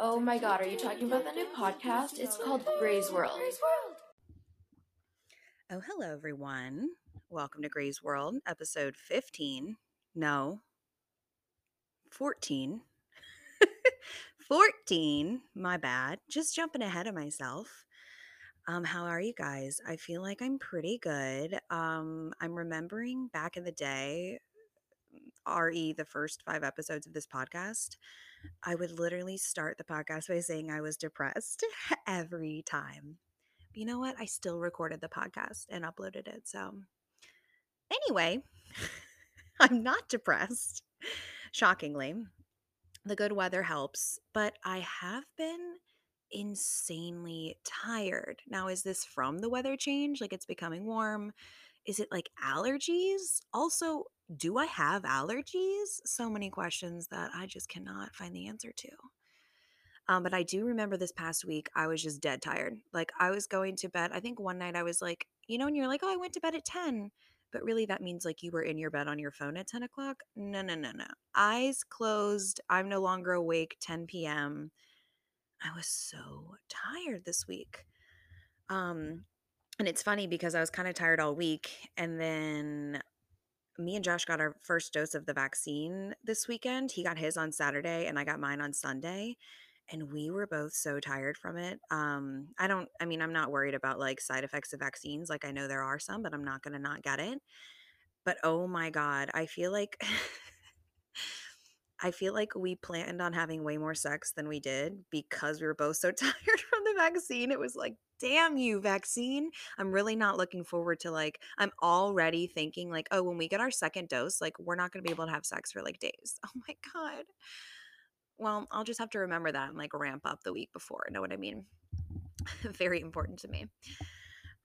Oh my god, are you talking about the new podcast? It's called Gray's World. Oh, hello, everyone. Welcome to Gray's World, episode 15. No, 14. 14. My bad. Just jumping ahead of myself. Um, how are you guys? I feel like I'm pretty good. Um, I'm remembering back in the day, RE, the first five episodes of this podcast, I would literally start the podcast by saying I was depressed every time. You know what? I still recorded the podcast and uploaded it. So, anyway, I'm not depressed, shockingly. The good weather helps, but I have been insanely tired. Now, is this from the weather change? Like it's becoming warm? Is it like allergies? Also, do I have allergies? So many questions that I just cannot find the answer to. Um, but I do remember this past week, I was just dead tired. Like I was going to bed. I think one night I was like, you know, and you're like, oh, I went to bed at 10. But really, that means like you were in your bed on your phone at 10 o'clock. No, no, no, no. Eyes closed. I'm no longer awake, 10 p.m. I was so tired this week. Um, and it's funny because I was kind of tired all week. And then me and Josh got our first dose of the vaccine this weekend. He got his on Saturday and I got mine on Sunday. And we were both so tired from it. Um, I don't, I mean, I'm not worried about like side effects of vaccines. Like I know there are some, but I'm not going to not get it. But oh my God, I feel like I feel like we planned on having way more sex than we did because we were both so tired from the vaccine. It was like, damn you, vaccine. I'm really not looking forward to like, I'm already thinking like, oh, when we get our second dose, like, we're not going to be able to have sex for like days. Oh my God. Well, I'll just have to remember that and like ramp up the week before. Know what I mean? Very important to me.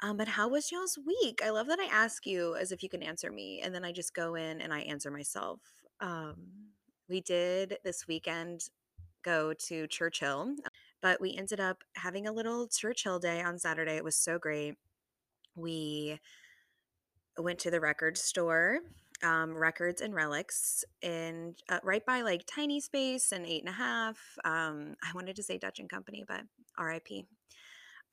Um, but how was y'all's week? I love that I ask you as if you can answer me, and then I just go in and I answer myself. Um, we did this weekend go to Churchill, but we ended up having a little Churchill day on Saturday. It was so great. We went to the record store, um, Records and Relics, and uh, right by like Tiny Space and Eight and a Half. Um, I wanted to say Dutch and Company, but RIP.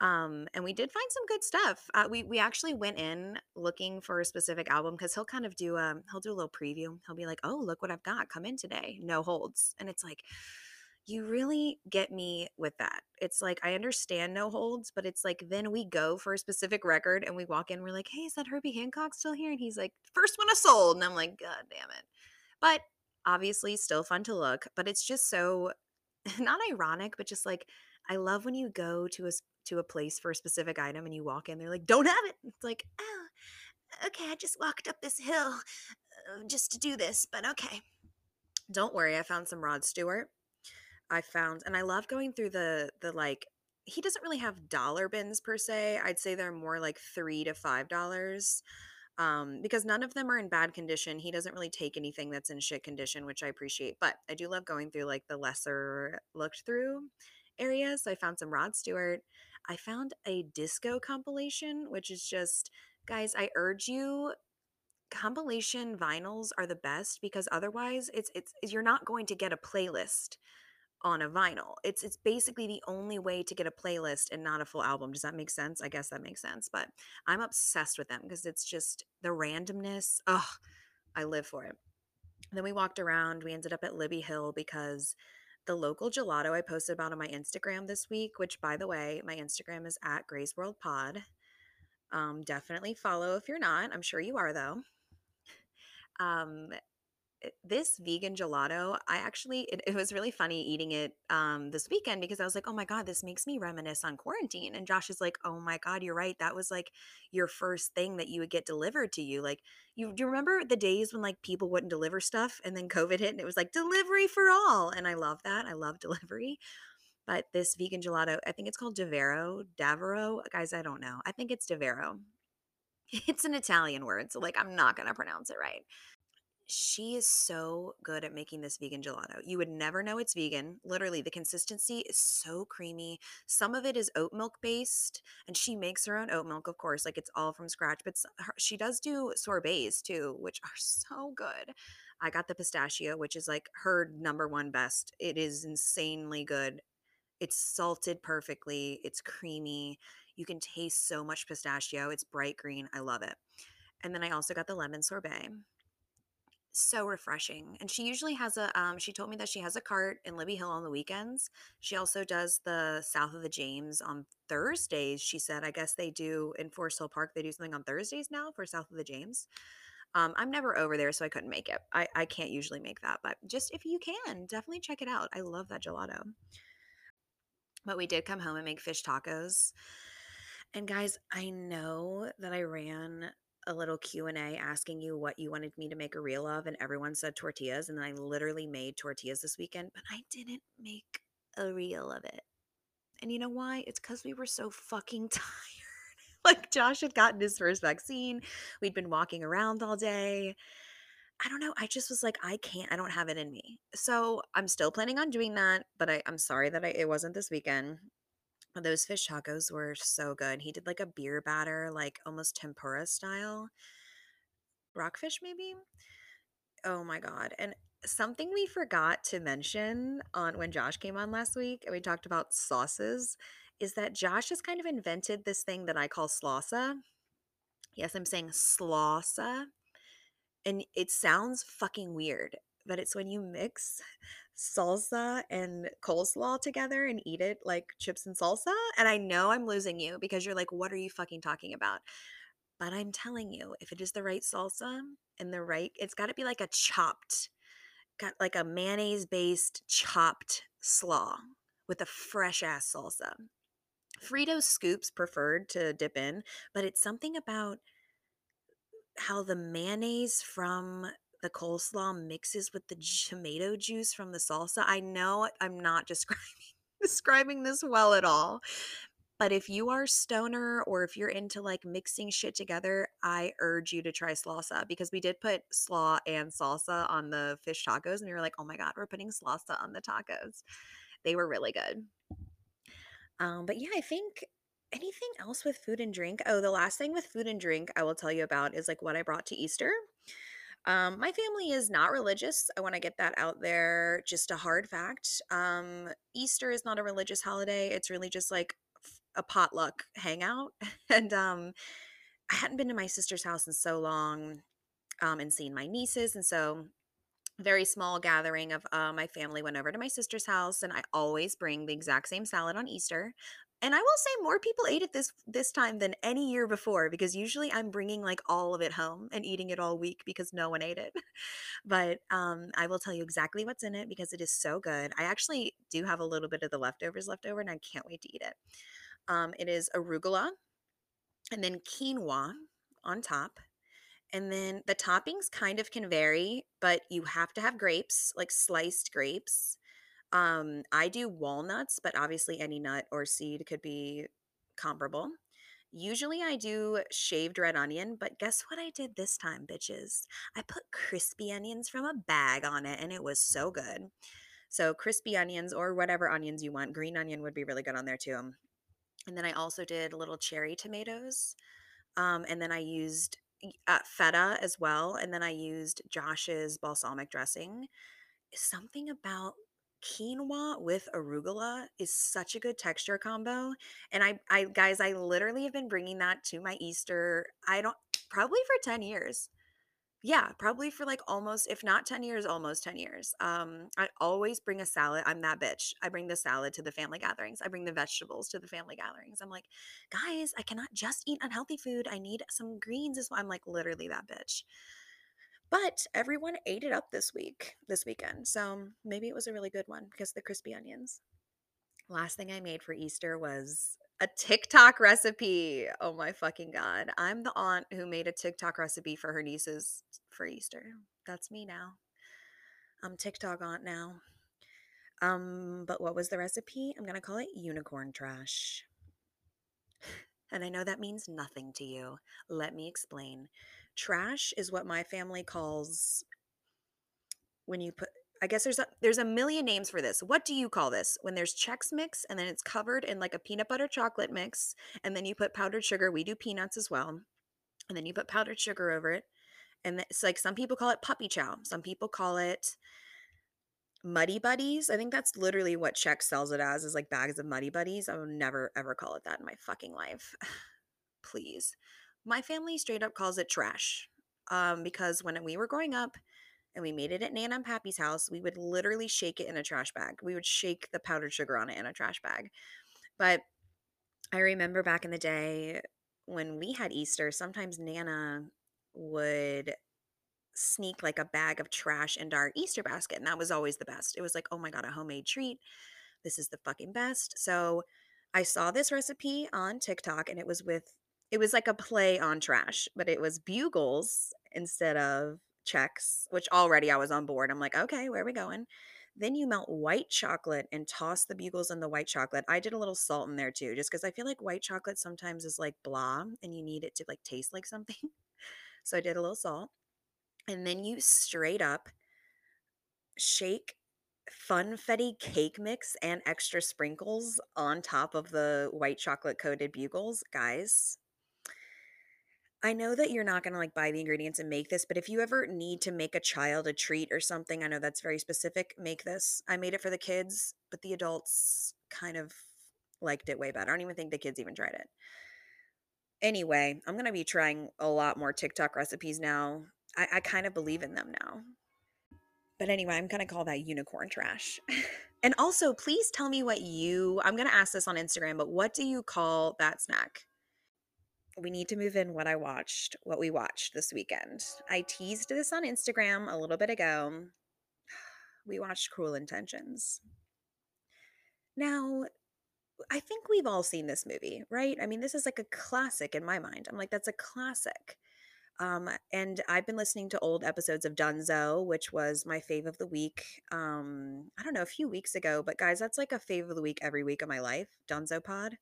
Um, and we did find some good stuff. Uh, we we actually went in looking for a specific album because he'll kind of do um, he'll do a little preview. He'll be like, "Oh, look what I've got! Come in today, no holds." And it's like, you really get me with that. It's like I understand no holds, but it's like then we go for a specific record and we walk in. We're like, "Hey, is that Herbie Hancock still here?" And he's like, first one I sold," and I'm like, "God damn it!" But obviously, still fun to look. But it's just so not ironic, but just like I love when you go to a to a place for a specific item and you walk in, they're like, don't have it. It's like, oh, okay, I just walked up this hill uh, just to do this, but okay. Don't worry, I found some Rod Stewart. I found, and I love going through the the like. He doesn't really have dollar bins per se. I'd say they're more like three to five dollars. Um, because none of them are in bad condition. He doesn't really take anything that's in shit condition, which I appreciate. But I do love going through like the lesser looked through areas. So I found some Rod Stewart. I found a disco compilation, which is just, guys, I urge you compilation vinyls are the best because otherwise it's it's you're not going to get a playlist on a vinyl. It's it's basically the only way to get a playlist and not a full album. Does that make sense? I guess that makes sense. But I'm obsessed with them because it's just the randomness. Ugh, I live for it. Then we walked around. We ended up at Libby Hill because the local gelato I posted about on my Instagram this week, which by the way, my Instagram is at Gray's World Pod. Um, definitely follow if you're not. I'm sure you are though. Um, this vegan gelato, I actually it, it, was really funny eating it um this weekend because I was like, "Oh my god, this makes me reminisce on quarantine." And Josh is like, "Oh my god, you're right. That was like your first thing that you would get delivered to you. Like, you do you remember the days when like people wouldn't deliver stuff and then COVID hit and it was like delivery for all." And I love that. I love delivery. But this vegan gelato, I think it's called Davvero, Davvero. Guys, I don't know. I think it's Davvero. It's an Italian word, so like I'm not to pronounce it right she is so good at making this vegan gelato. You would never know it's vegan. Literally, the consistency is so creamy. Some of it is oat milk based, and she makes her own oat milk, of course, like it's all from scratch. But she does do sorbets too, which are so good. I got the pistachio, which is like her number one best. It is insanely good. It's salted perfectly. It's creamy. You can taste so much pistachio. It's bright green. I love it. And then I also got the lemon sorbet. So refreshing. And she usually has a um she told me that she has a cart in Libby Hill on the weekends. She also does the South of the James on Thursdays. She said I guess they do in Forest Hill Park they do something on Thursdays now for South of the James. Um, I'm never over there, so I couldn't make it. I, I can't usually make that, but just if you can, definitely check it out. I love that gelato. But we did come home and make fish tacos. And guys, I know that I ran a little Q&A asking you what you wanted me to make a reel of and everyone said tortillas and then I literally made tortillas this weekend, but I didn't make a reel of it. And you know why? It's cuz we were so fucking tired. like Josh had gotten his first vaccine. We'd been walking around all day. I don't know. I just was like, I can't, I don't have it in me. So I'm still planning on doing that, but I, I'm sorry that I, it wasn't this weekend. Those fish tacos were so good. He did like a beer batter, like almost tempura style. Rockfish, maybe? Oh my God. And something we forgot to mention on when Josh came on last week and we talked about sauces is that Josh has kind of invented this thing that I call slausa. Yes, I'm saying slausa. And it sounds fucking weird, but it's when you mix salsa and coleslaw together and eat it like chips and salsa. And I know I'm losing you because you're like, what are you fucking talking about? But I'm telling you, if it is the right salsa and the right, it's got to be like a chopped, got like a mayonnaise based chopped slaw with a fresh ass salsa. Frito scoops preferred to dip in, but it's something about how the mayonnaise from the coleslaw mixes with the tomato juice from the salsa. I know I'm not describing describing this well at all. But if you are stoner or if you're into like mixing shit together, I urge you to try slausa because we did put slaw and salsa on the fish tacos and we were like, "Oh my god, we're putting slausa on the tacos." They were really good. Um, but yeah, I think anything else with food and drink? Oh, the last thing with food and drink I will tell you about is like what I brought to Easter. Um, my family is not religious. I want to get that out there. Just a hard fact. Um, Easter is not a religious holiday. It's really just like a potluck hangout. and um, I hadn't been to my sister's house in so long um, and seen my nieces. And so very small gathering of uh, my family went over to my sister's house and i always bring the exact same salad on easter and i will say more people ate it this this time than any year before because usually i'm bringing like all of it home and eating it all week because no one ate it. But um, i will tell you exactly what's in it because it is so good. I actually do have a little bit of the leftovers left over and i can't wait to eat it. Um, it is arugula and then quinoa on top. And then the toppings kind of can vary, but you have to have grapes, like sliced grapes. Um, I do walnuts, but obviously any nut or seed could be comparable. Usually I do shaved red onion, but guess what I did this time, bitches? I put crispy onions from a bag on it and it was so good. So crispy onions or whatever onions you want. Green onion would be really good on there too. And then I also did little cherry tomatoes. Um, and then I used uh, feta as well, and then I used Josh's balsamic dressing. Something about quinoa with arugula is such a good texture combo, and I, I guys, I literally have been bringing that to my Easter. I don't probably for ten years yeah, probably for like almost, if not 10 years, almost 10 years. Um, I always bring a salad. I'm that bitch. I bring the salad to the family gatherings. I bring the vegetables to the family gatherings. I'm like, guys, I cannot just eat unhealthy food. I need some greens as well. I'm like literally that bitch. But everyone ate it up this week, this weekend. So maybe it was a really good one because the crispy onions. Last thing I made for Easter was a TikTok recipe. Oh my fucking god. I'm the aunt who made a TikTok recipe for her nieces for Easter. That's me now. I'm TikTok aunt now. Um, but what was the recipe? I'm to call it unicorn trash. And I know that means nothing to you. Let me explain. Trash is what my family calls when you put I guess there's a there's a million names for this. What do you call this? When there's Chex Mix and then it's covered in like a peanut butter chocolate mix and then you put powdered sugar. We do peanuts as well. And then you put powdered sugar over it. And it's like some people call it puppy chow. Some people call it Muddy Buddies. I think that's literally what Chex sells it as is like bags of Muddy Buddies. I would never ever call it that in my fucking life. Please. My family straight up calls it trash. Um, because when we were growing up and we made it at Nana and Pappy's house, we would literally shake it in a trash bag. We would shake the powdered sugar on it in a trash bag. But I remember back in the day when we had Easter, sometimes Nana would sneak like a bag of trash into our Easter basket. And that was always the best. It was like, oh my God, a homemade treat. This is the fucking best. So I saw this recipe on TikTok and it was with, it was like a play on trash, but it was bugles instead of Chex, which already I was on board. I'm like, okay, where are we going? Then you melt white chocolate and toss the bugles in the white chocolate. I did a little salt in there too, just because I feel like white chocolate sometimes is like blah and you need it to like taste like something. so I did a little salt. And then you straight up shake funfetti cake mix and extra sprinkles on top of the white chocolate coated bugles. Guys, I know that you're not going to like buy the ingredients and make this, but if you ever need to make a child a treat or something, I know that's very specific, make this. I made it for the kids, but the adults kind of liked it way better. I don't even think the kids even tried it. Anyway, I'm going to be trying a lot more TikTok recipes now. I, I kind of believe in them now. But anyway, I'm going to call that unicorn trash. and also, please tell me what you, I'm going to ask this on Instagram, but what do you call that snack? We need to move in what I watched, what we watched this weekend. I teased this on Instagram a little bit ago. We watched Cruel Intentions. Now, I think we've all seen this movie, right? I mean, this is like a classic in my mind. I'm like, that's a classic. Um, and I've been listening to old episodes of Dunzo, which was my fave of the week. Um, I don't know, a few weeks ago, but guys, that's like a fave of the week every week of my life. Dunzo Pod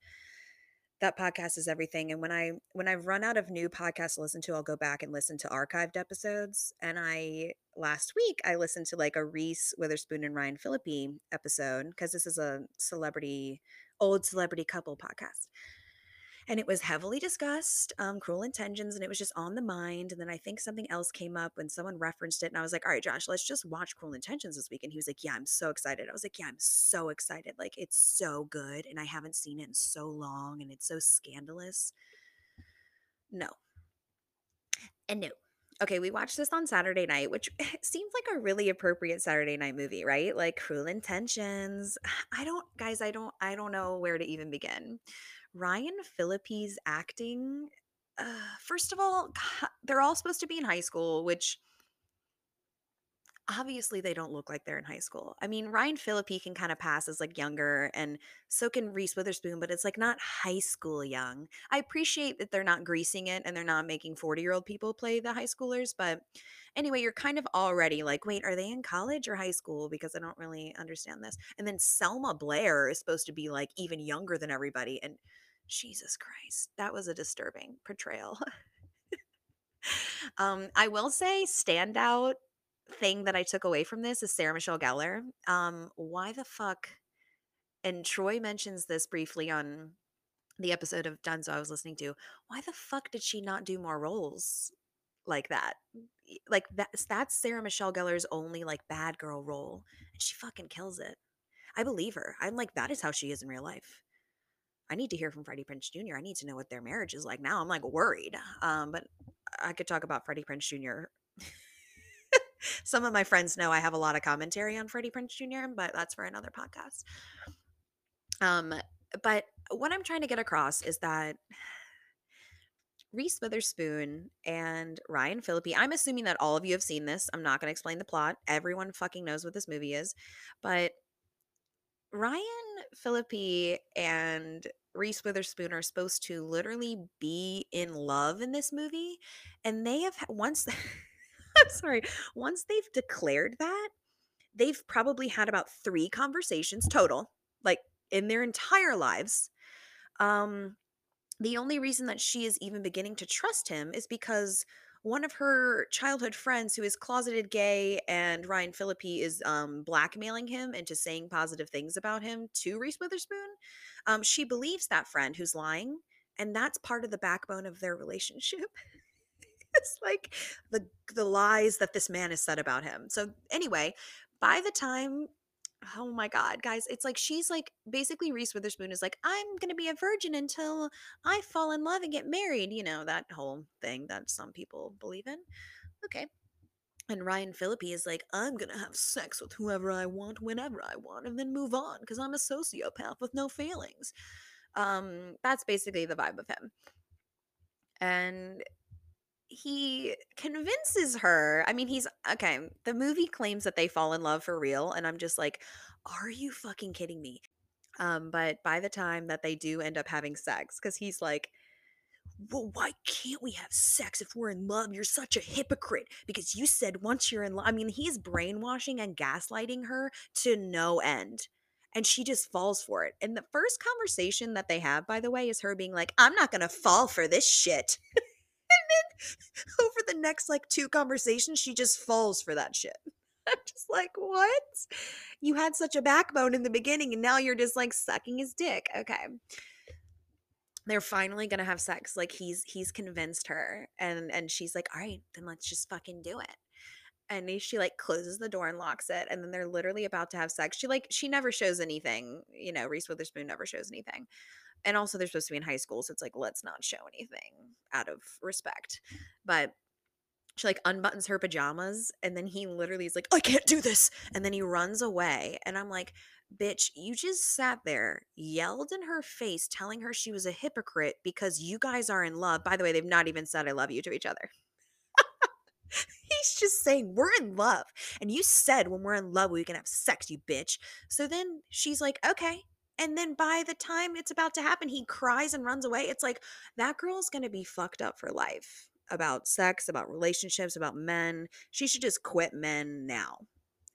that podcast is everything and when i when i run out of new podcasts to listen to i'll go back and listen to archived episodes and i last week i listened to like a reese witherspoon and ryan phillippe episode because this is a celebrity old celebrity couple podcast and it was heavily discussed um, cruel intentions and it was just on the mind and then i think something else came up when someone referenced it and i was like all right josh let's just watch cruel intentions this week and he was like yeah i'm so excited i was like yeah i'm so excited like it's so good and i haven't seen it in so long and it's so scandalous no and no okay, we watched this on Saturday night, which seems like a really appropriate Saturday night movie, right? Like Cruel Intentions. I don't guys, I don't I don't know where to even begin. Ryan Phillippe's acting, uh, first of all, they're all supposed to be in high school, which obviously they don't look like they're in high school. I mean, Ryan Phillippe can kind of pass as like younger, and so can Reese Witherspoon, but it's like not high school young. I appreciate that they're not greasing it and they're not making 40 year old people play the high schoolers, but anyway, you're kind of already like, wait, are they in college or high school? Because I don't really understand this. And then Selma Blair is supposed to be like even younger than everybody. And Jesus Christ, that was a disturbing portrayal. um, I will say, standout thing that I took away from this is Sarah Michelle Gellar. Um, why the fuck? And Troy mentions this briefly on the episode of Dunzo I was listening to. Why the fuck did she not do more roles like that? Like that's that's Sarah Michelle Gellar's only like bad girl role, and she fucking kills it. I believe her. I'm like that is how she is in real life. I need to hear from Freddie Prinze Jr. I need to know what their marriage is like now. I'm like worried. Um, but I could talk about Freddie Prinze Jr. Some of my friends know I have a lot of commentary on Freddie Prinze Jr., but that's for another podcast. Um, but what I'm trying to get across is that Reese Witherspoon and Ryan Phillippe. I'm assuming that all of you have seen this. I'm not going to explain the plot. Everyone fucking knows what this movie is. But Ryan Phillippe and Reese Witherspoon are supposed to literally be in love in this movie. And they have once, sorry, once they've declared that, they've probably had about three conversations total, like in their entire lives. Um, the only reason that she is even beginning to trust him is because one of her childhood friends who is closeted gay and Ryan Phillippe is um, blackmailing him into saying positive things about him to Reese Witherspoon. Um, she believes that friend who's lying, and that's part of the backbone of their relationship. It's like the the lies that this man has said about him. So anyway, by the time oh my god guys it's like she's like basically reese witherspoon is like i'm gonna be a virgin until i fall in love and get married you know that whole thing that some people believe in. Okay. And ryan phillippe is like i'm gonna have sex with whoever i want whenever i want and then move on because i'm a sociopath with no feelings. Um that's basically the vibe of him. And he convinces her. I mean, he's okay. The movie claims that they fall in love for real, and I'm just like, are you fucking kidding me? Um, but by the time that they do end up having sex, because he's like, well, why can't we have sex if we're in love? You're such a hypocrite because you said once you're in love. I mean, he's brainwashing and gaslighting her to no end. And she just falls for it. And the first conversation that they have, by the way, is her being like, I'm not going to fall for this shit. over the next like two conversations, she just falls for that shit. I'm just like, what? You had such a backbone in the beginning, and now you're just like sucking his dick. Okay. They're finally gonna have sex. Like he's he's convinced her, and and she's like, all right, then let's just fucking do it. And she like closes the door and locks it, and then they're literally about to have sex. She like she never shows anything, you know. Reese Witherspoon never shows anything and also they're supposed to be in high school so it's like let's not show anything out of respect. But she like unbuttons her pajamas and then he literally is like i can't do this! And then he runs away and i'm like bitch you just sat there yelled in her face telling her she was a hypocrite because you guys are in love. By the way they've not even said i love you to each other. He's just saying we're in love. And you said when we're in love we can have sex you bitch. So then she's like okay and then by the time it's about to happen, he cries and runs away. It's like that girl's going to be fucked up for life about sex, about relationships, about men. She should just quit men now.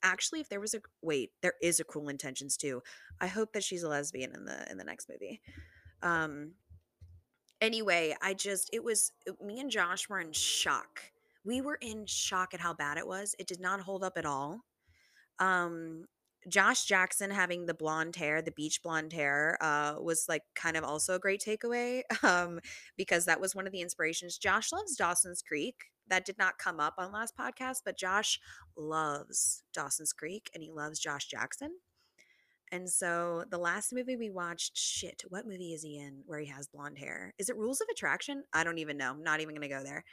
Actually, if there was a wait, there is a cruel intentions too. I hope that she's a lesbian in the in the next movie. Um anyway, I just it was me and Josh were in shock. We were in shock at how bad it was. It did not hold up at all. Um Josh Jackson having the blonde hair, the beach blonde hair, uh, was like kind of also a great takeaway um, because that was one of the inspirations. Josh loves Dawson's Creek. That did not come up on last podcast, but Josh loves Dawson's Creek and he loves Josh Jackson. And so the last movie we watched, shit, what movie is he in where he has blonde hair? Is it Rules of Attraction? I don't even know. I'm not even going to go there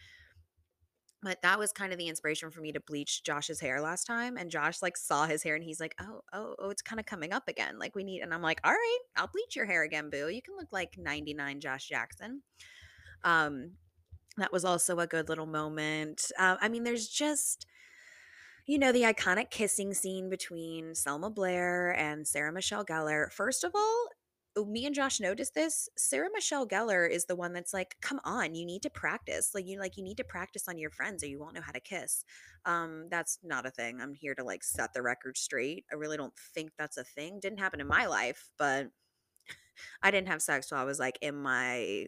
but that was kind of the inspiration for me to bleach Josh's hair last time. And Josh like saw his hair and he's like, oh, oh, oh, it's kind of coming up again. Like we need, and I'm like, all right, I'll bleach your hair again, boo. You can look like 99 Josh Jackson. Um, that was also a good little moment. Uh, I mean, there's just, you know, the iconic kissing scene between Selma Blair and Sarah Michelle Gellar. First of all, me and Josh noticed this. Sarah Michelle Gellar is the one that's like, "Come on, you need to practice. Like you like you need to practice on your friends or you won't know how to kiss." Um that's not a thing. I'm here to like set the record straight. I really don't think that's a thing. Didn't happen in my life, but I didn't have sex till I was like in my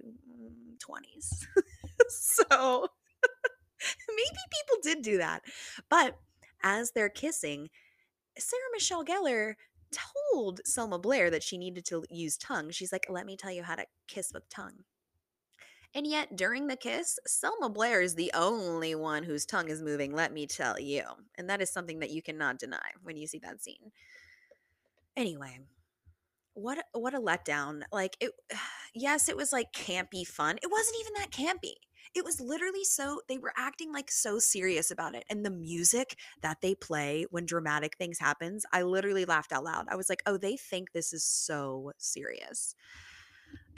20s. Mm, so maybe people did do that. But as they're kissing, Sarah Michelle Gellar told Selma Blair that she needed to use tongue. She's like, let me tell you how to kiss with tongue. And yet, during the kiss, Selma Blair is the only one whose tongue is moving, let me tell you. And that is something that you cannot deny when you see that scene. Anyway, what what a letdown. Like it yes, it was like campy fun. It wasn't even that campy. It was literally so they were acting like so serious about it. And the music that they play when dramatic things happens, I literally laughed out loud. I was like, "Oh, they think this is so serious."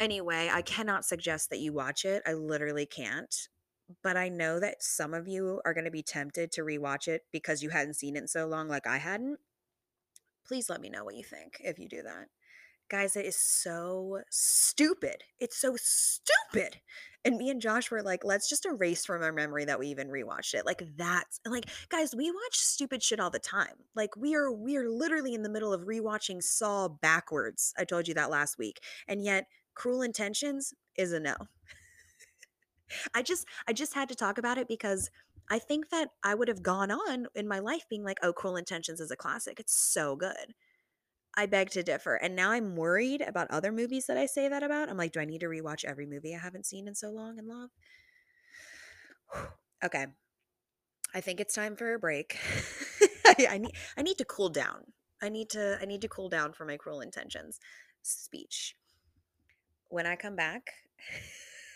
Anyway, I cannot suggest that you watch it. I literally can't. But I know that some of you are going to be tempted to rewatch it because you hadn't seen it in so long like I hadn't. Please let me know what you think if you do that. Guys, it is so stupid. It's so stupid. And me and Josh were like, let's just erase from our memory that we even rewatched it. Like that's like, guys, we watch stupid shit all the time. Like we are we are literally in the middle of rewatching Saw backwards. I told you that last week. And yet Cruel Intentions is a no. I just I just had to talk about it because I think that I would have gone on in my life being like, oh, Cruel Intentions is a classic. It's so good. I beg to differ. And now I'm worried about other movies that I say that about. I'm like, do I need to rewatch every movie I haven't seen in so long and love? okay. I think it's time for a break. I I need I need to cool down. I need to I need to cool down for my cruel intentions speech. When I come back,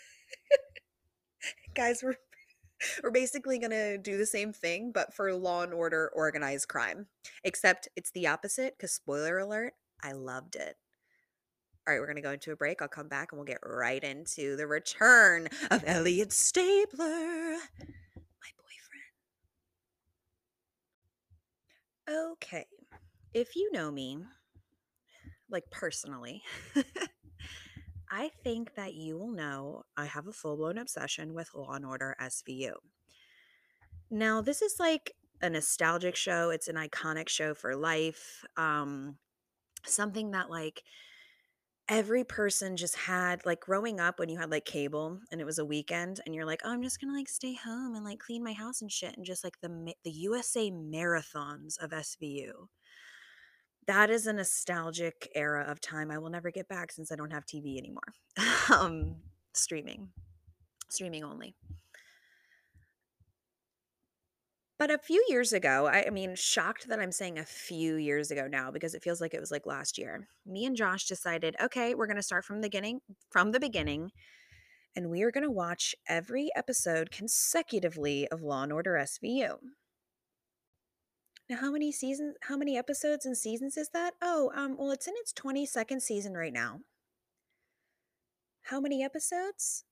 guys, we're we're basically going to do the same thing but for law and order organized crime. Except it's the opposite cuz spoiler alert, I loved it. All right, we're going to go into a break. I'll come back and we'll get right into the return of Elliot Stabler, my boyfriend. Okay. If you know me, like personally, I think that you will know I have a full blown obsession with Law and Order SVU. Now, this is like a nostalgic show, it's an iconic show for life. Um, something that, like, every person just had like growing up when you had like cable and it was a weekend and you're like oh i'm just gonna like stay home and like clean my house and shit and just like the the usa marathons of svu that is a nostalgic era of time I will never get back since I don't have TV anymore. um, streaming, streaming only. But a few years ago, I, I, mean, shocked that I'm saying a few years ago now because it feels like it was like last year. Me and Josh decided, okay, we're going to start from the beginning, from the beginning, and we are going to watch every episode consecutively of Law and Order SVU. Now, how many seasons, how many episodes and seasons is that? Oh, um, well, it's in its 22nd season right now. How many episodes?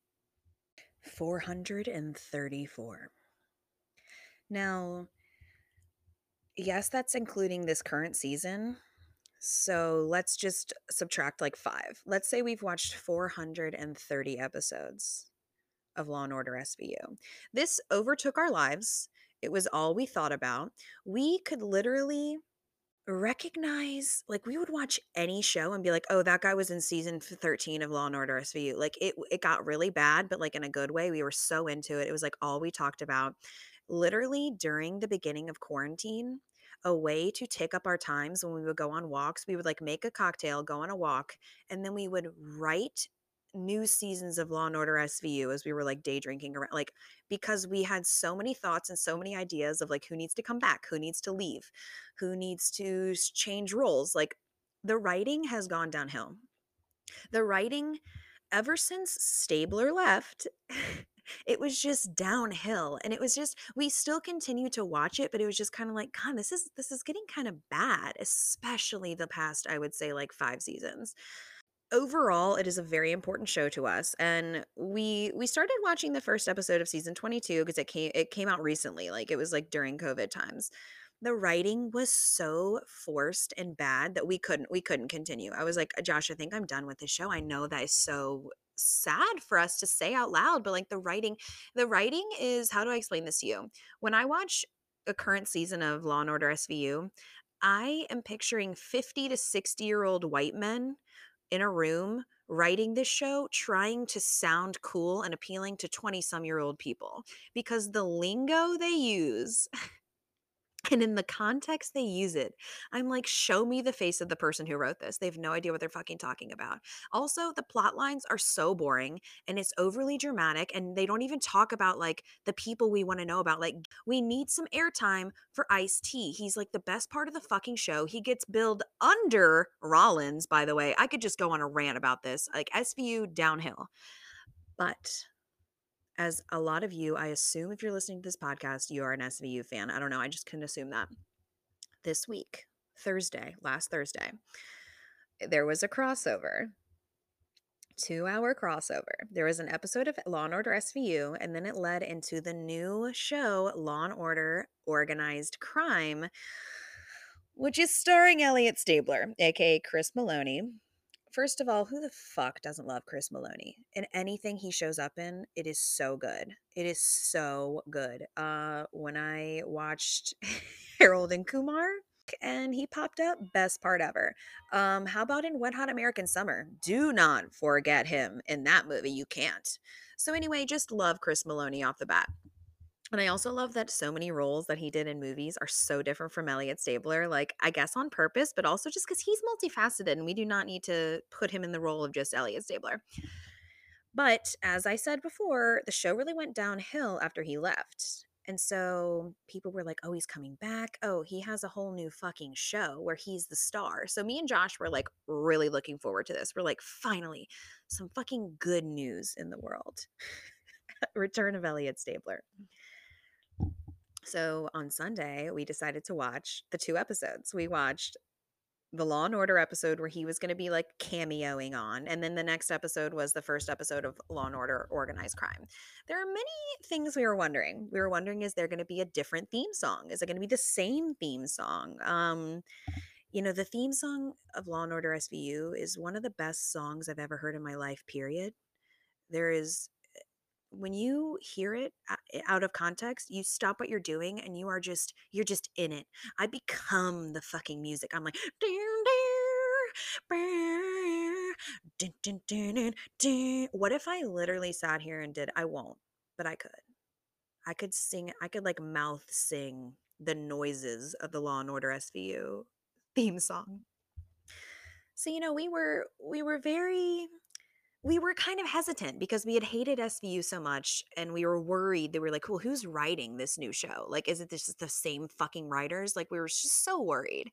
434. Now, yes, that's including this current season. So let's just subtract like five. Let's say we've watched 430 episodes of Law and Order SVU. This overtook our lives. It was all we thought about. We could literally recognize like we would watch any show and be like, "Oh, that guy was in season 13 of Law and Order SVU." Like it it got really bad, but like in a good way. We were so into it. It was like all we talked about. Literally during the beginning of quarantine, a way to take up our times when we would go on walks, we would like make a cocktail, go on a walk, and then we would write new seasons of Law and Order SVU as we were like day drinking around, like because we had so many thoughts and so many ideas of like who needs to come back, who needs to leave, who needs to change roles. Like the writing has gone downhill. The writing, ever since Stabler left, it was just downhill and it was just we still continue to watch it but it was just kind of like god this is this is getting kind of bad especially the past i would say like 5 seasons overall it is a very important show to us and we we started watching the first episode of season 22 because it came it came out recently like it was like during covid times. The writing was so forced and bad that we couldn't we couldn't continue. I was like josh i think i'm done with the show. I know that is so sad for us to say out loud but like the writing the writing is how do i explain this to you? When i watch a current season of law and order svu i am picturing 50 to 60 year old white men in a room writing this show trying to sound cool and appealing to 20 some year old people because the lingo they use and in the context they use it, I'm like, show me the face of the person who wrote this. They have no idea what they're fucking talking about. Also, the plot lines are so boring and it's overly dramatic, and they don't even talk about like the people we want to know about. Like, we need some airtime for Ice T. He's like the best part of the fucking show. He gets billed under Rollins, by the way. I could just go on a rant about this, like SVU downhill. But as a lot of you, I assume if you're listening to this podcast, you are an SVU fan. I don't know. I just couldn't assume that. This week, Thursday, last Thursday, there was a crossover. Two hour crossover. There was an episode of Law and Order SVU, and then it led into the new show, Law and Order Organized Crime, which is starring Elliot Stabler, aka Chris Meloni, First of all, who the fuck doesn't love Chris Meloni? In anything he shows up in, it is so good. It is so good. Uh when I watched Harold and Kumar and he popped up, best part ever. Um how about in Wet Hot American Summer? Do not forget him in that movie. You can't. So anyway, just love Chris Meloni off the bat. And I also love that so many roles that he did in movies are so different from Elliot Stabler, like I guess on purpose, but also just because he's multifaceted and we do not need to put him in the role of just Elliot Stabler. But as I said before, the show really went downhill after he left. And so people were like, oh, he's coming back. Oh, he has a whole new fucking show where he's the star. So me and Josh were like really looking forward to this. We're like, finally, some fucking good news in the world. Return of Elliot Stabler. So on Sunday, we decided to watch the two episodes. We watched the Law and Order episode where he was going to be like cameoing on, and then the next episode was the first episode of Law and Order Organized Crime. There are many things we were wondering. We were wondering is there going to be a different theme song? Is it going to be the same theme song? Um, you know, the theme song of Law and Order SVU is one of the best songs I've ever heard in my life, period. There is when you hear it uh, out of context, you stop what you're doing and you are just you're just in it. I become the fucking music. I'm like what if I literally sat here and did I won't, but I could. I could sing I could like mouth sing the noises of the Law and Order SVU theme song. So you know, we were we were very we were kind of hesitant because we had hated SVU so much and we were worried we were like, well, who's writing this new show? Like, is it just the same fucking writers? Like, we were just so worried.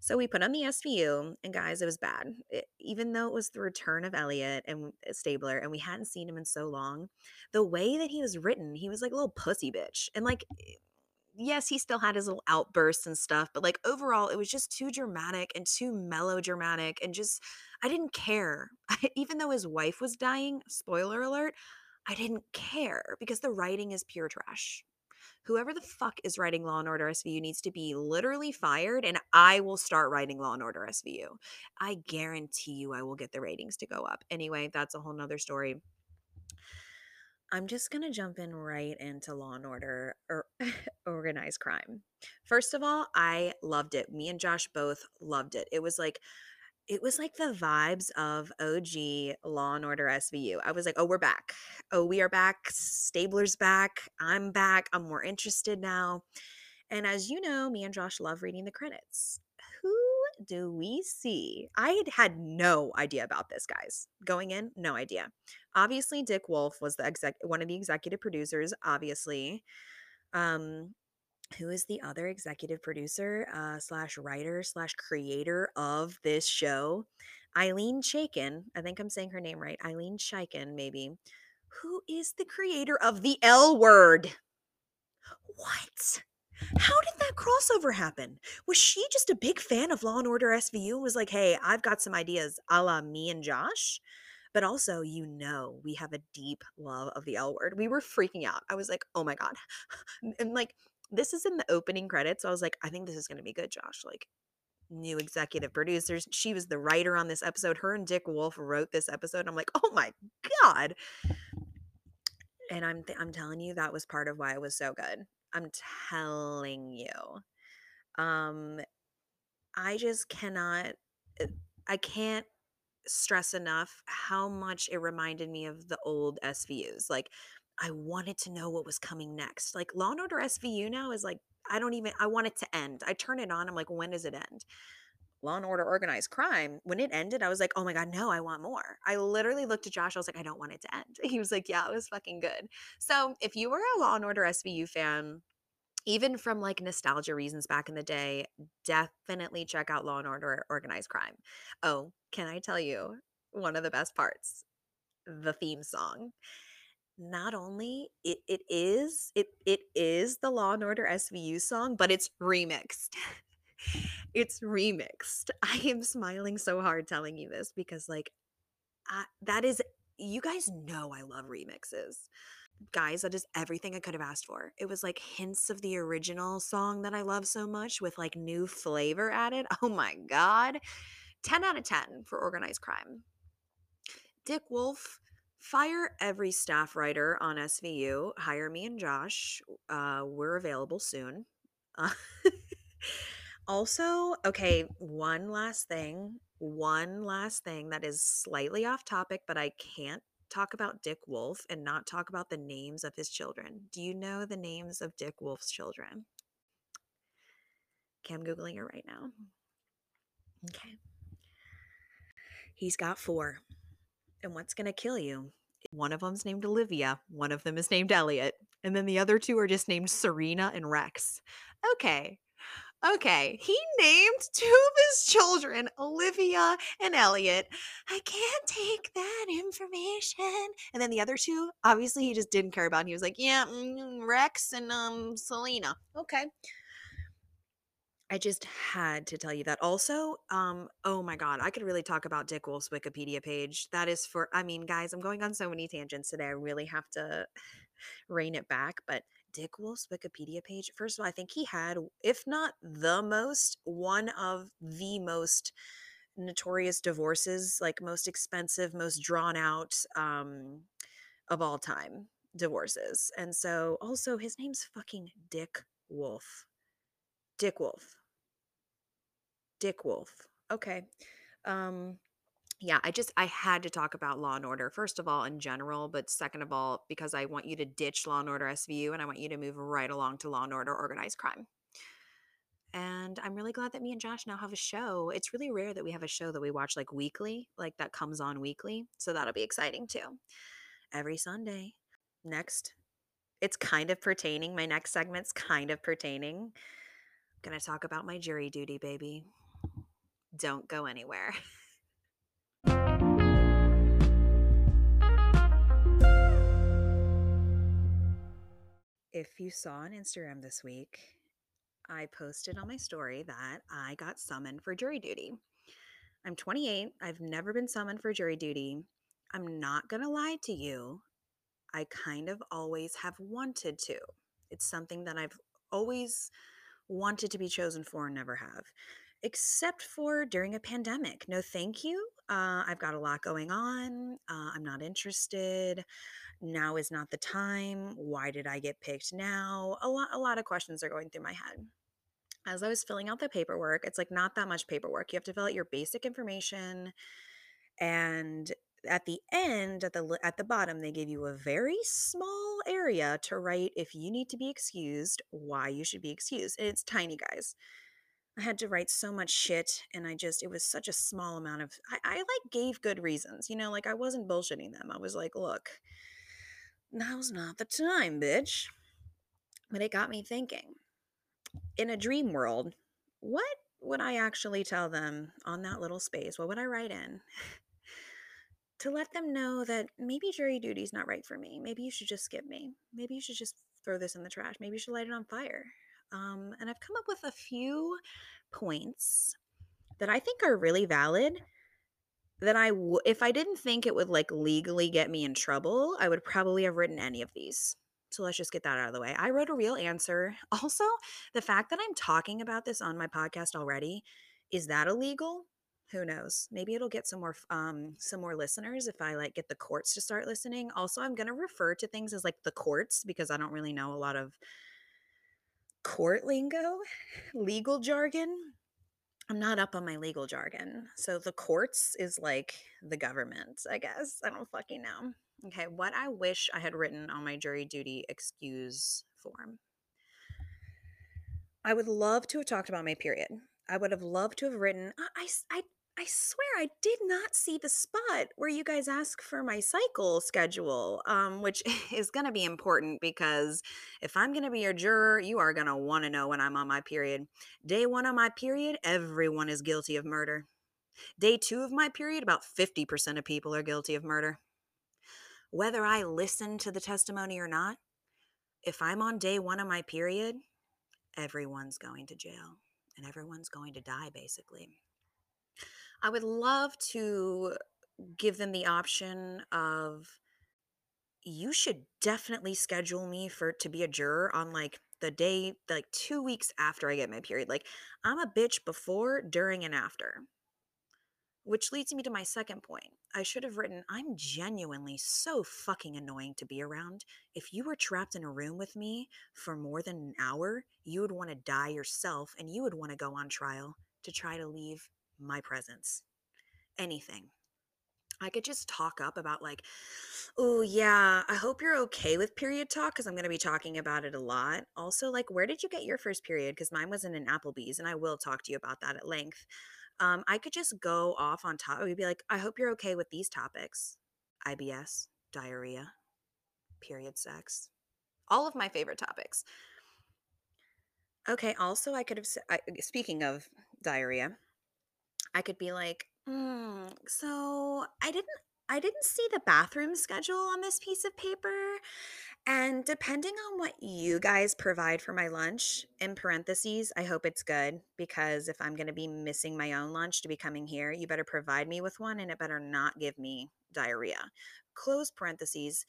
So we put on the SVU, and guys, it was bad. It, even though it was the return of Elliot and uh, Stabler, and we hadn't seen him in so long, the way that he was written, he was like a little pussy bitch. And like, eh, yes, he still had his little outbursts and stuff, but like overall, it was just too dramatic and too melodramatic and just, I didn't care. Even though his wife was dying, spoiler alert, I didn't care because the writing is pure trash. Whoever the fuck is writing Law and Order SVU needs to be literally fired, and I will start writing Law and Order SVU. I guarantee you I will get the ratings to go up. Anyway, that's a whole nother story. I'm just going to jump in right into Law and Order or organized crime. First of all, I loved it. Me and Josh both loved it. It was like it was like the vibes of OG Law and Order SVU. I was like, "Oh, we're back. Oh, we are back. Stabler's back. I'm back. I'm more interested now." And as you know, me and Josh love reading the credits. Who do we see? I had no idea about this, guys. Going in, no idea. Obviously, Dick Wolf was the exec one of the executive producers, obviously. Um, who is the other executive producer uh, slash writer slash creator of this show? Ilene Chaiken. I think I'm saying her name right. Ilene Chaiken, maybe. Who is the creator of the L word? What? How did that crossover happen? Was she just a big fan of Law and Order SVU and was like, hey, I've got some ideas a la me and Josh? But also, you know, we have a deep love of the L word. We were freaking out. I was like, oh my God. And like, this is in the opening credits. So I was like, I think this is going to be good, Josh. Like, new executive producers. She was the writer on this episode. Her and Dick Wolf wrote this episode. I'm like, oh my God. And I'm th- I'm telling you that was part of why it was so good. I'm telling you. Um I just cannot uh, I can't stress enough how much it reminded me of the old SVUs. Like I wanted to know what was coming next. Like Law and Order SVU now is like I don't even I want it to end. I turn it on, I'm like when does it end? Law and Order Organized Crime, when it ended, I was like, oh my God, no, I want more. I literally looked at Josh. I was like, I don't want it to end. He was like, yeah, it was fucking good. So if you were a Law and Order SVU fan, even from like nostalgia reasons back in the day, definitely check out Law and Order Organized Crime. Oh, can I tell you one of the best parts? The theme song. Not only it, it is it it is the Law and Order SVU song, but it's remixed. it's remixed. I am smiling so hard telling you this because like I, that is you guys know I love remixes. Guys, that is everything I could have asked for. It was like hints of the original song that I love so much with like new flavor added. Oh my god. 10 out of 10 for organized crime. Dick Wolf, fire every staff writer on SVU. Hire me and Josh. Uh, we're available soon. Uh, Also, okay, one last thing. One last thing that is slightly off topic, but I can't talk about Dick Wolf and not talk about the names of his children. Do you know the names of Dick Wolf's children? Okay, I'm Googling it right now. Okay. He's got four. And what's going to kill you? One of them's named Olivia, one of them is named Elliot. And then the other two are just named Serena and Rex. Okay. Okay. He named two of his children, Olivia and Elliot. I can't take that information. And then the other two, obviously, he just didn't care about. He was like, yeah, mm, Rex and um Selena. Okay. I just had to tell you that. Also, um, oh my God, I could really talk about Dick Wolf's Wikipedia page. That is for, I mean, guys, I'm going on so many tangents today. I really have to rein it back. But Dick Wolf's Wikipedia page, first of all, I think he had, if not the most, one of the most notorious divorces, like most expensive, most drawn out um, of all time divorces. And so also his name's fucking Dick Wolf. Dick Wolf. Dick Wolf. Okay. Um yeah, I just I had to talk about Law and Order first of all in general, but second of all because I want you to ditch Law and Order SVU and I want you to move right along to Law and Order Organized Crime. And I'm really glad that me and Josh now have a show. It's really rare that we have a show that we watch like weekly, like that comes on weekly. So that'll be exciting too. Every Sunday. Next. It's kind of pertaining. My next segment's kind of pertaining. I'm going to talk about my jury duty, baby. Don't go anywhere. you saw on Instagram this week, I posted on my story that I got summoned for jury duty. I'm 28. I've never been summoned for jury duty. I'm not going to lie to you. I kind of always have wanted to. It's something that I've always wanted to be chosen for and never have, except for during a pandemic. No, thank you. Uh, I've got a lot going on. Uh, I'm not interested. Now is not the time. Why did I get picked now? A lot, a lot of questions are going through my head. As I was filling out the paperwork, it's like not that much paperwork. You have to fill out your basic information and at the end at the at the bottom they give you a very small area to write if you need to be excused why you should be excused and it's tiny guys i had to write so much shit and i just it was such a small amount of i, I like gave good reasons you know like i wasn't bullshitting them i was like look now's not the time bitch but it got me thinking in a dream world what would i actually tell them on that little space what would i write in to let them know that maybe jury duty is not right for me. Maybe you should just skip me. Maybe you should just throw this in the trash. Maybe you should light it on fire. Um, and I've come up with a few points that I think are really valid. That I, w- if I didn't think it would like legally get me in trouble, I would probably have written any of these. So let's just get that out of the way. I wrote a real answer. Also, the fact that I'm talking about this on my podcast already, is that illegal? who knows maybe it'll get some more um some more listeners if i like get the courts to start listening also i'm going to refer to things as like the courts because i don't really know a lot of court lingo legal jargon i'm not up on my legal jargon so the courts is like the government i guess i don't fucking know okay what i wish i had written on my jury duty excuse form i would love to have talked about my period I would have loved to have written. I, I, I swear I did not see the spot where you guys ask for my cycle schedule, um, which is going to be important because if I'm going to be your juror, you are going to want to know when I'm on my period. Day one on my period, everyone is guilty of murder. Day two of my period, about 50% of people are guilty of murder. Whether I listen to the testimony or not, if I'm on day one of my period, everyone's going to jail and everyone's going to die, basically. I would love to give them the option of you should definitely schedule me for to be a juror on like the day like 2 weeks after I get my period. Like I'm a bitch before, during and after. Which leads me to my second point. I should have written, I'm genuinely so fucking annoying to be around. If you were trapped in a room with me for more than an hour, you would want to die yourself and you would want to go on trial to try to leave my presence. Anything. I could just talk up about, like, oh, yeah, I hope you're okay with period talk because I'm going to be talking about it a lot. Also, like, where did you get your first period? Because mine was in an Applebee's, and I will talk to you about that at length. Um, I could just go off on top. We'd be like, I hope you're okay with these topics IBS, diarrhea, period sex, all of my favorite topics. Okay, also I could have speaking of diarrhea, I could be like, "Mm, so I didn't I didn't see the bathroom schedule on this piece of paper. And depending on what you guys provide for my lunch, in parentheses, I hope it's good because if I'm going to be missing my own lunch to be coming here, you better provide me with one and it better not give me diarrhea. Close parentheses.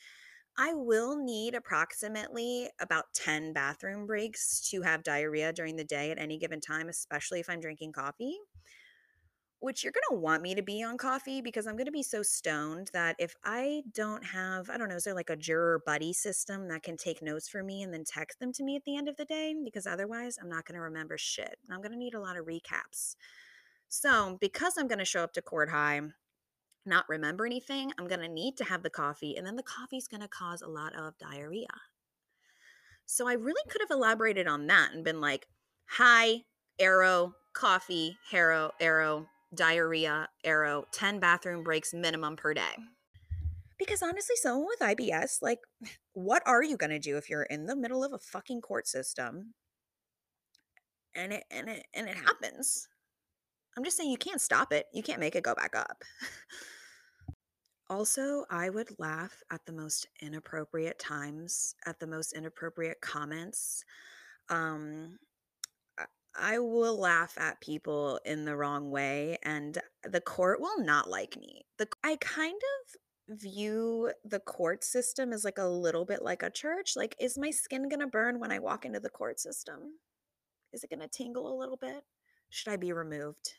I will need approximately about 10 bathroom breaks to have diarrhea during the day at any given time, especially if I'm drinking coffee which you're going to want me to be on coffee because I'm going to be so stoned that if I don't have, I don't know, is there like a juror buddy system that can take notes for me and then text them to me at the end of the day? Because otherwise, I'm not going to remember shit. I'm going to need a lot of recaps. So, because I'm going to show up to court high, not remember anything, I'm going to need to have the coffee, and then the coffee's going to cause a lot of diarrhea. So, I really could have elaborated on that and been like, hi, arrow, coffee, harrow, arrow, diarrhea, arrow, 10 bathroom breaks minimum per day. Because honestly, someone with IBS, like, what are you going to do if you're in the middle of a fucking court system and it and it and it happens? I'm just saying you can't stop it. You can't make it go back up. also, I would laugh at the most inappropriate times, at the most inappropriate comments. Um I will laugh at people in the wrong way, and the court will not like me. The I kind of view the court system as like a little bit like a church. Like, is my skin gonna burn when I walk into the court system? Is it gonna tingle a little bit? Should I be removed?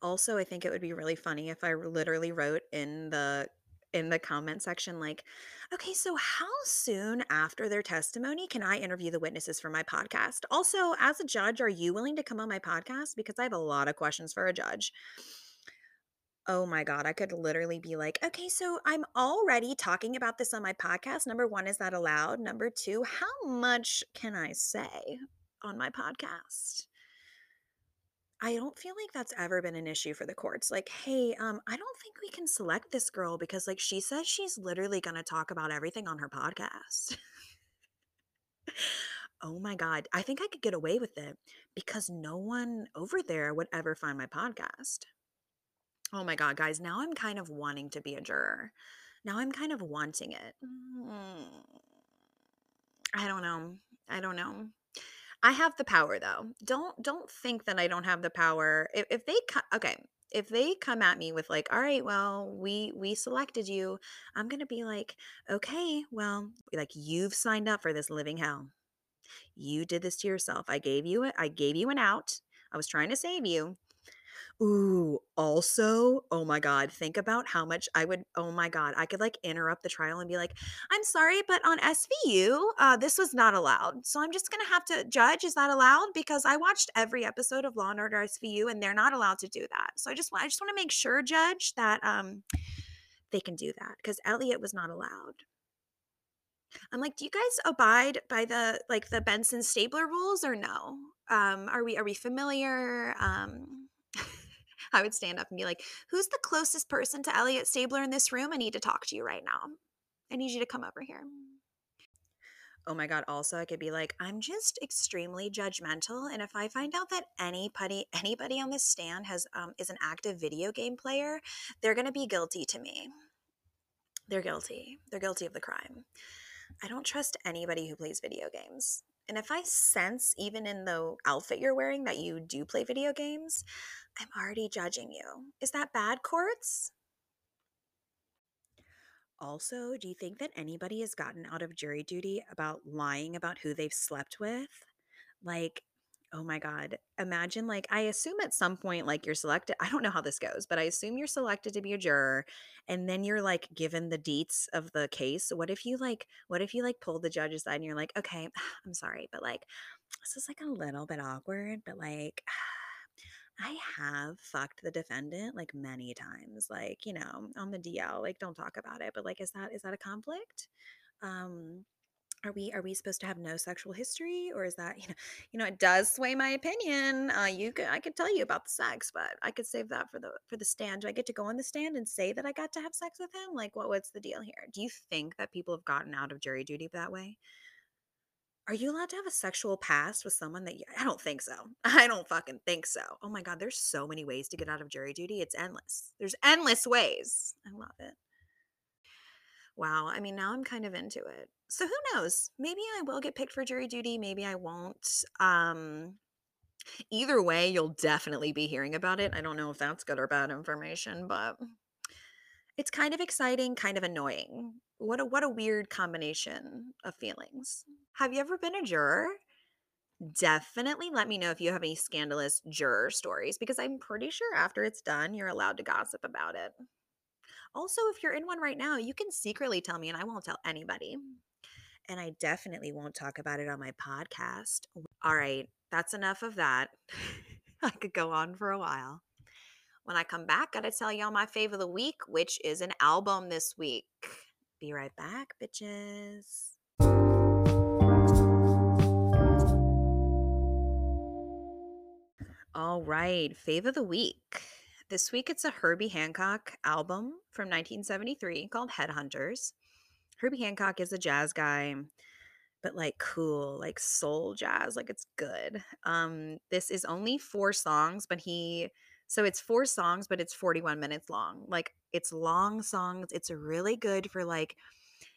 Also, I think it would be really funny if I literally wrote in the in the comment section like, "Okay, so how soon after their testimony can I interview the witnesses for my podcast? Also, as a judge, are you willing to come on my podcast because I have a lot of questions for a judge." Oh my god, I could literally be like, "Okay, so I'm already talking about this on my podcast. Number 1, is that allowed? Number 2, how much can I say on my podcast?" I don't feel like that's ever been an issue for the courts. Like, hey, um, I don't think we can select this girl because, like, she says she's literally going to talk about everything on her podcast. oh my God. I think I could get away with it because no one over there would ever find my podcast. Oh my God, guys. Now I'm kind of wanting to be a juror. Now I'm kind of wanting it. Mm. I don't know. I don't know. I have the power though. Don't don't think that I don't have the power. If, if they co- okay, if they come at me with like, all right, well, we we selected you, I'm gonna be like, okay, well, like you've signed up for this living hell. You did this to yourself. I gave you it. I gave you an out. I was trying to save you. Ooh, also, oh my God, think about how much I would, oh my God, I could like interrupt the trial and be like, I'm sorry, but on SVU, uh, this was not allowed. So I'm just going to have to judge, is that allowed? Because I watched every episode of Law and Order SVU and they're not allowed to do that. So I just want, I just want to make sure, Judge, that um, they can do that because Elliot was not allowed. I'm like, do you guys abide by the like the Benson Stabler rules or no? Um, are we are we familiar? Um, I would stand up and be like, Who's the closest person to Elliot Stabler in this room? I need to talk to you right now. I need you to come over here. Oh my god, also I could be like, I'm just extremely judgmental. And if I find out that anybody anybody on this stand has um, is an active video game player, they're gonna be guilty to me. They're guilty. They're guilty of the crime. I don't trust anybody who plays video games. And if I sense, even in the outfit you're wearing, that you do play video games, I'm already judging you. Is that bad, courts? Also, do you think that anybody has gotten out of jury duty about lying about who they've slept with? Like, oh my God. Imagine, like, I assume at some point, like, you're selected. I don't know how this goes, but I assume you're selected to be a juror and then you're like given the deets of the case. What if you, like, what if you, like, pull the judge aside and you're like, okay, I'm sorry, but like, this is like a little bit awkward, but like, I have fucked the defendant like many times, like, you know, on the DL, like don't talk about it, but like is that is that a conflict? Um are we are we supposed to have no sexual history or is that, you know, you know, it does sway my opinion. Uh you could I could tell you about the sex, but I could save that for the for the stand. Do I get to go on the stand and say that I got to have sex with him? Like what what's the deal here? Do you think that people have gotten out of jury duty that way? Are you allowed to have a sexual past with someone that you I don't think so. I don't fucking think so. Oh my god, there's so many ways to get out of jury duty. It's endless. There's endless ways. I love it. Wow, I mean, now I'm kind of into it. So who knows? Maybe I will get picked for jury duty, maybe I won't. Um either way, you'll definitely be hearing about it. I don't know if that's good or bad information, but it's kind of exciting, kind of annoying. What a what a weird combination of feelings. Have you ever been a juror? Definitely let me know if you have any scandalous juror stories because I'm pretty sure after it's done, you're allowed to gossip about it. Also, if you're in one right now, you can secretly tell me and I won't tell anybody. And I definitely won't talk about it on my podcast. All right, that's enough of that. I could go on for a while. When I come back, gotta tell y'all my fave of the week, which is an album this week. Be right back, bitches. All right, fave of the week. This week it's a Herbie Hancock album from 1973 called Head Hunters. Herbie Hancock is a jazz guy, but like cool, like soul jazz, like it's good. Um this is only 4 songs, but he so it's 4 songs, but it's 41 minutes long. Like it's long songs. It's really good for like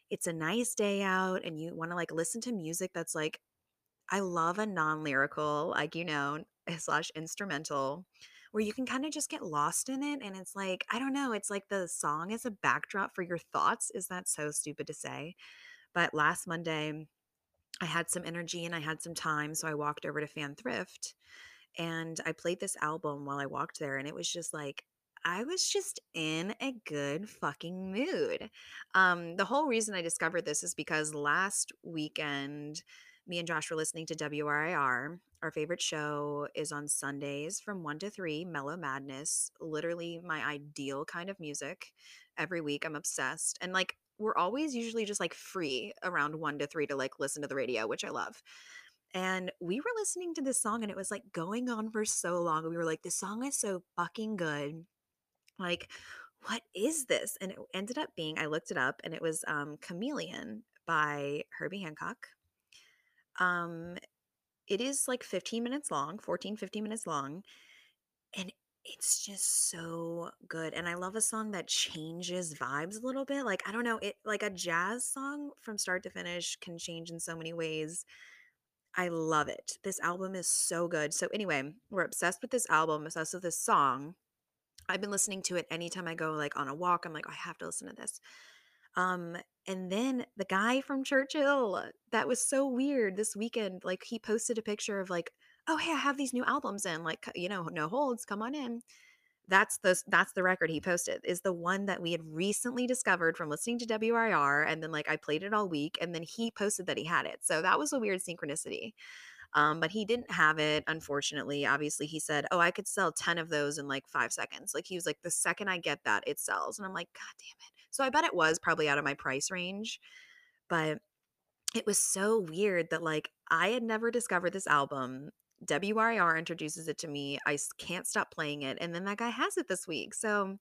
it's a nice day out and you want to like listen to music that's like I love a non-lyrical, like you know, slash instrumental where you can kind of just get lost in it and it's like I don't know, it's like the song is a backdrop for your thoughts. Is that so stupid to say? But last Monday I had some energy and I had some time, so I walked over to Fan Thrift and I played this album while I walked there and it was just like I was just in a good fucking mood. Um the whole reason I discovered this is because last weekend me and Josh were listening to WRIR. Our favorite show is on Sundays from 1 to 3, Mellow Madness. Literally my ideal kind of music. Every week I'm obsessed. And like we're always usually just like free around 1 to 3 to like listen to the radio, which I love. And we were listening to this song and it was like going on for so long. We were like, this song is so fucking good. Like, what is this? And it ended up being, I looked it up and it was um, Chameleon by Herbie Hancock. Um, it is like 15 minutes long, 14, 15 minutes long. And it's just so good. And I love a song that changes vibes a little bit. Like, I don't know, it like a jazz song from start to finish can change in so many ways. I love it. This album is so good. So, anyway, we're obsessed with this album, obsessed with this song. I've been listening to it anytime I go like on a walk. I'm like, "Oh, I have to listen to this. Um, and then the guy from Churchill, that was so weird this weekend. Like he posted a picture of like, oh hey, I have these new albums in, like, you know, no holds, come on in. That's the that's the record he posted, is the one that we had recently discovered from listening to WRIR. And then like I played it all week, and then he posted that he had it. So that was a weird synchronicity. Um, but he didn't have it, unfortunately. Obviously, he said, Oh, I could sell 10 of those in like five seconds. Like he was like, the second I get that, it sells. And I'm like, God damn it. So I bet it was probably out of my price range. But it was so weird that like I had never discovered this album. WRIR introduces it to me. I can't stop playing it. And then that guy has it this week. So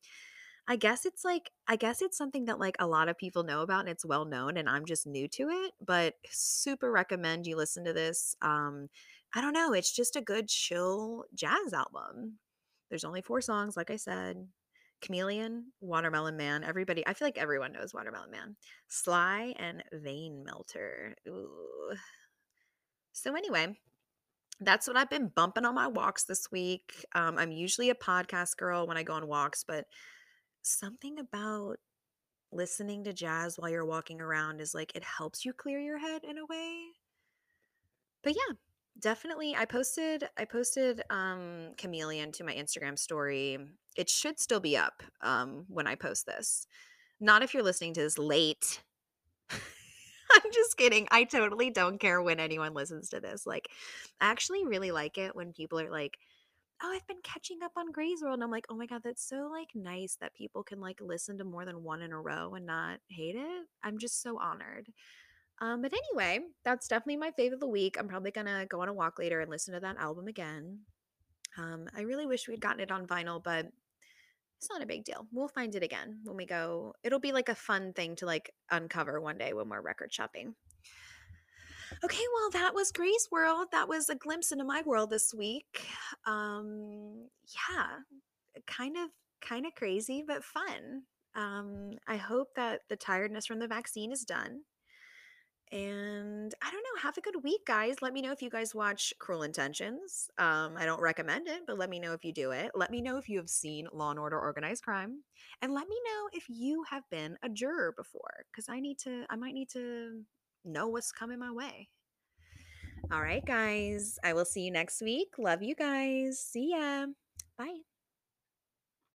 I guess it's like I guess it's something that like a lot of people know about and it's well known and I'm just new to it, but super recommend you listen to this. Um I don't know, it's just a good chill jazz album. There's only 4 songs like I said. Chameleon, Watermelon Man, everybody I feel like everyone knows Watermelon Man. Sly and Vein Melter. Ooh. So anyway, that's what I've been bumping on my walks this week. Um, I'm usually a podcast girl when I go on walks, but something about listening to jazz while you're walking around is like it helps you clear your head in a way. But yeah, definitely I posted I posted um Chameleon to my Instagram story. It should still be up um when I post this. Not if you're listening to this late. I'm just kidding. I totally don't care when anyone listens to this. Like I actually really like it when people are like oh, I've been catching up on gray's World. And I'm like, oh my God, that's so like nice that people can like listen to more than one in a row and not hate it. I'm just so honored. Um, but anyway, that's definitely my fave of the week. I'm probably gonna go on a walk later and listen to that album again. Um, I really wish we'd gotten it on vinyl, but it's not a big deal. We'll find it again when we go. It'll be like a fun thing to like uncover one day when we're record shopping. Okay, well, that was Gray's World. That was a glimpse into my world this week. Um, yeah, kind of kind of crazy, but fun. Um, I hope that the tiredness from the vaccine is done. And I don't know, have a good week, guys. Let me know if you guys watch Cruel Intentions. Um, I don't recommend it, but let me know if you do it. Let me know if you have seen Law and Order Organized Crime. And let me know if you have been a juror before, because I need to, I might need to know what's coming my way. All right, guys. I will see you next week. Love you guys. See ya. Bye.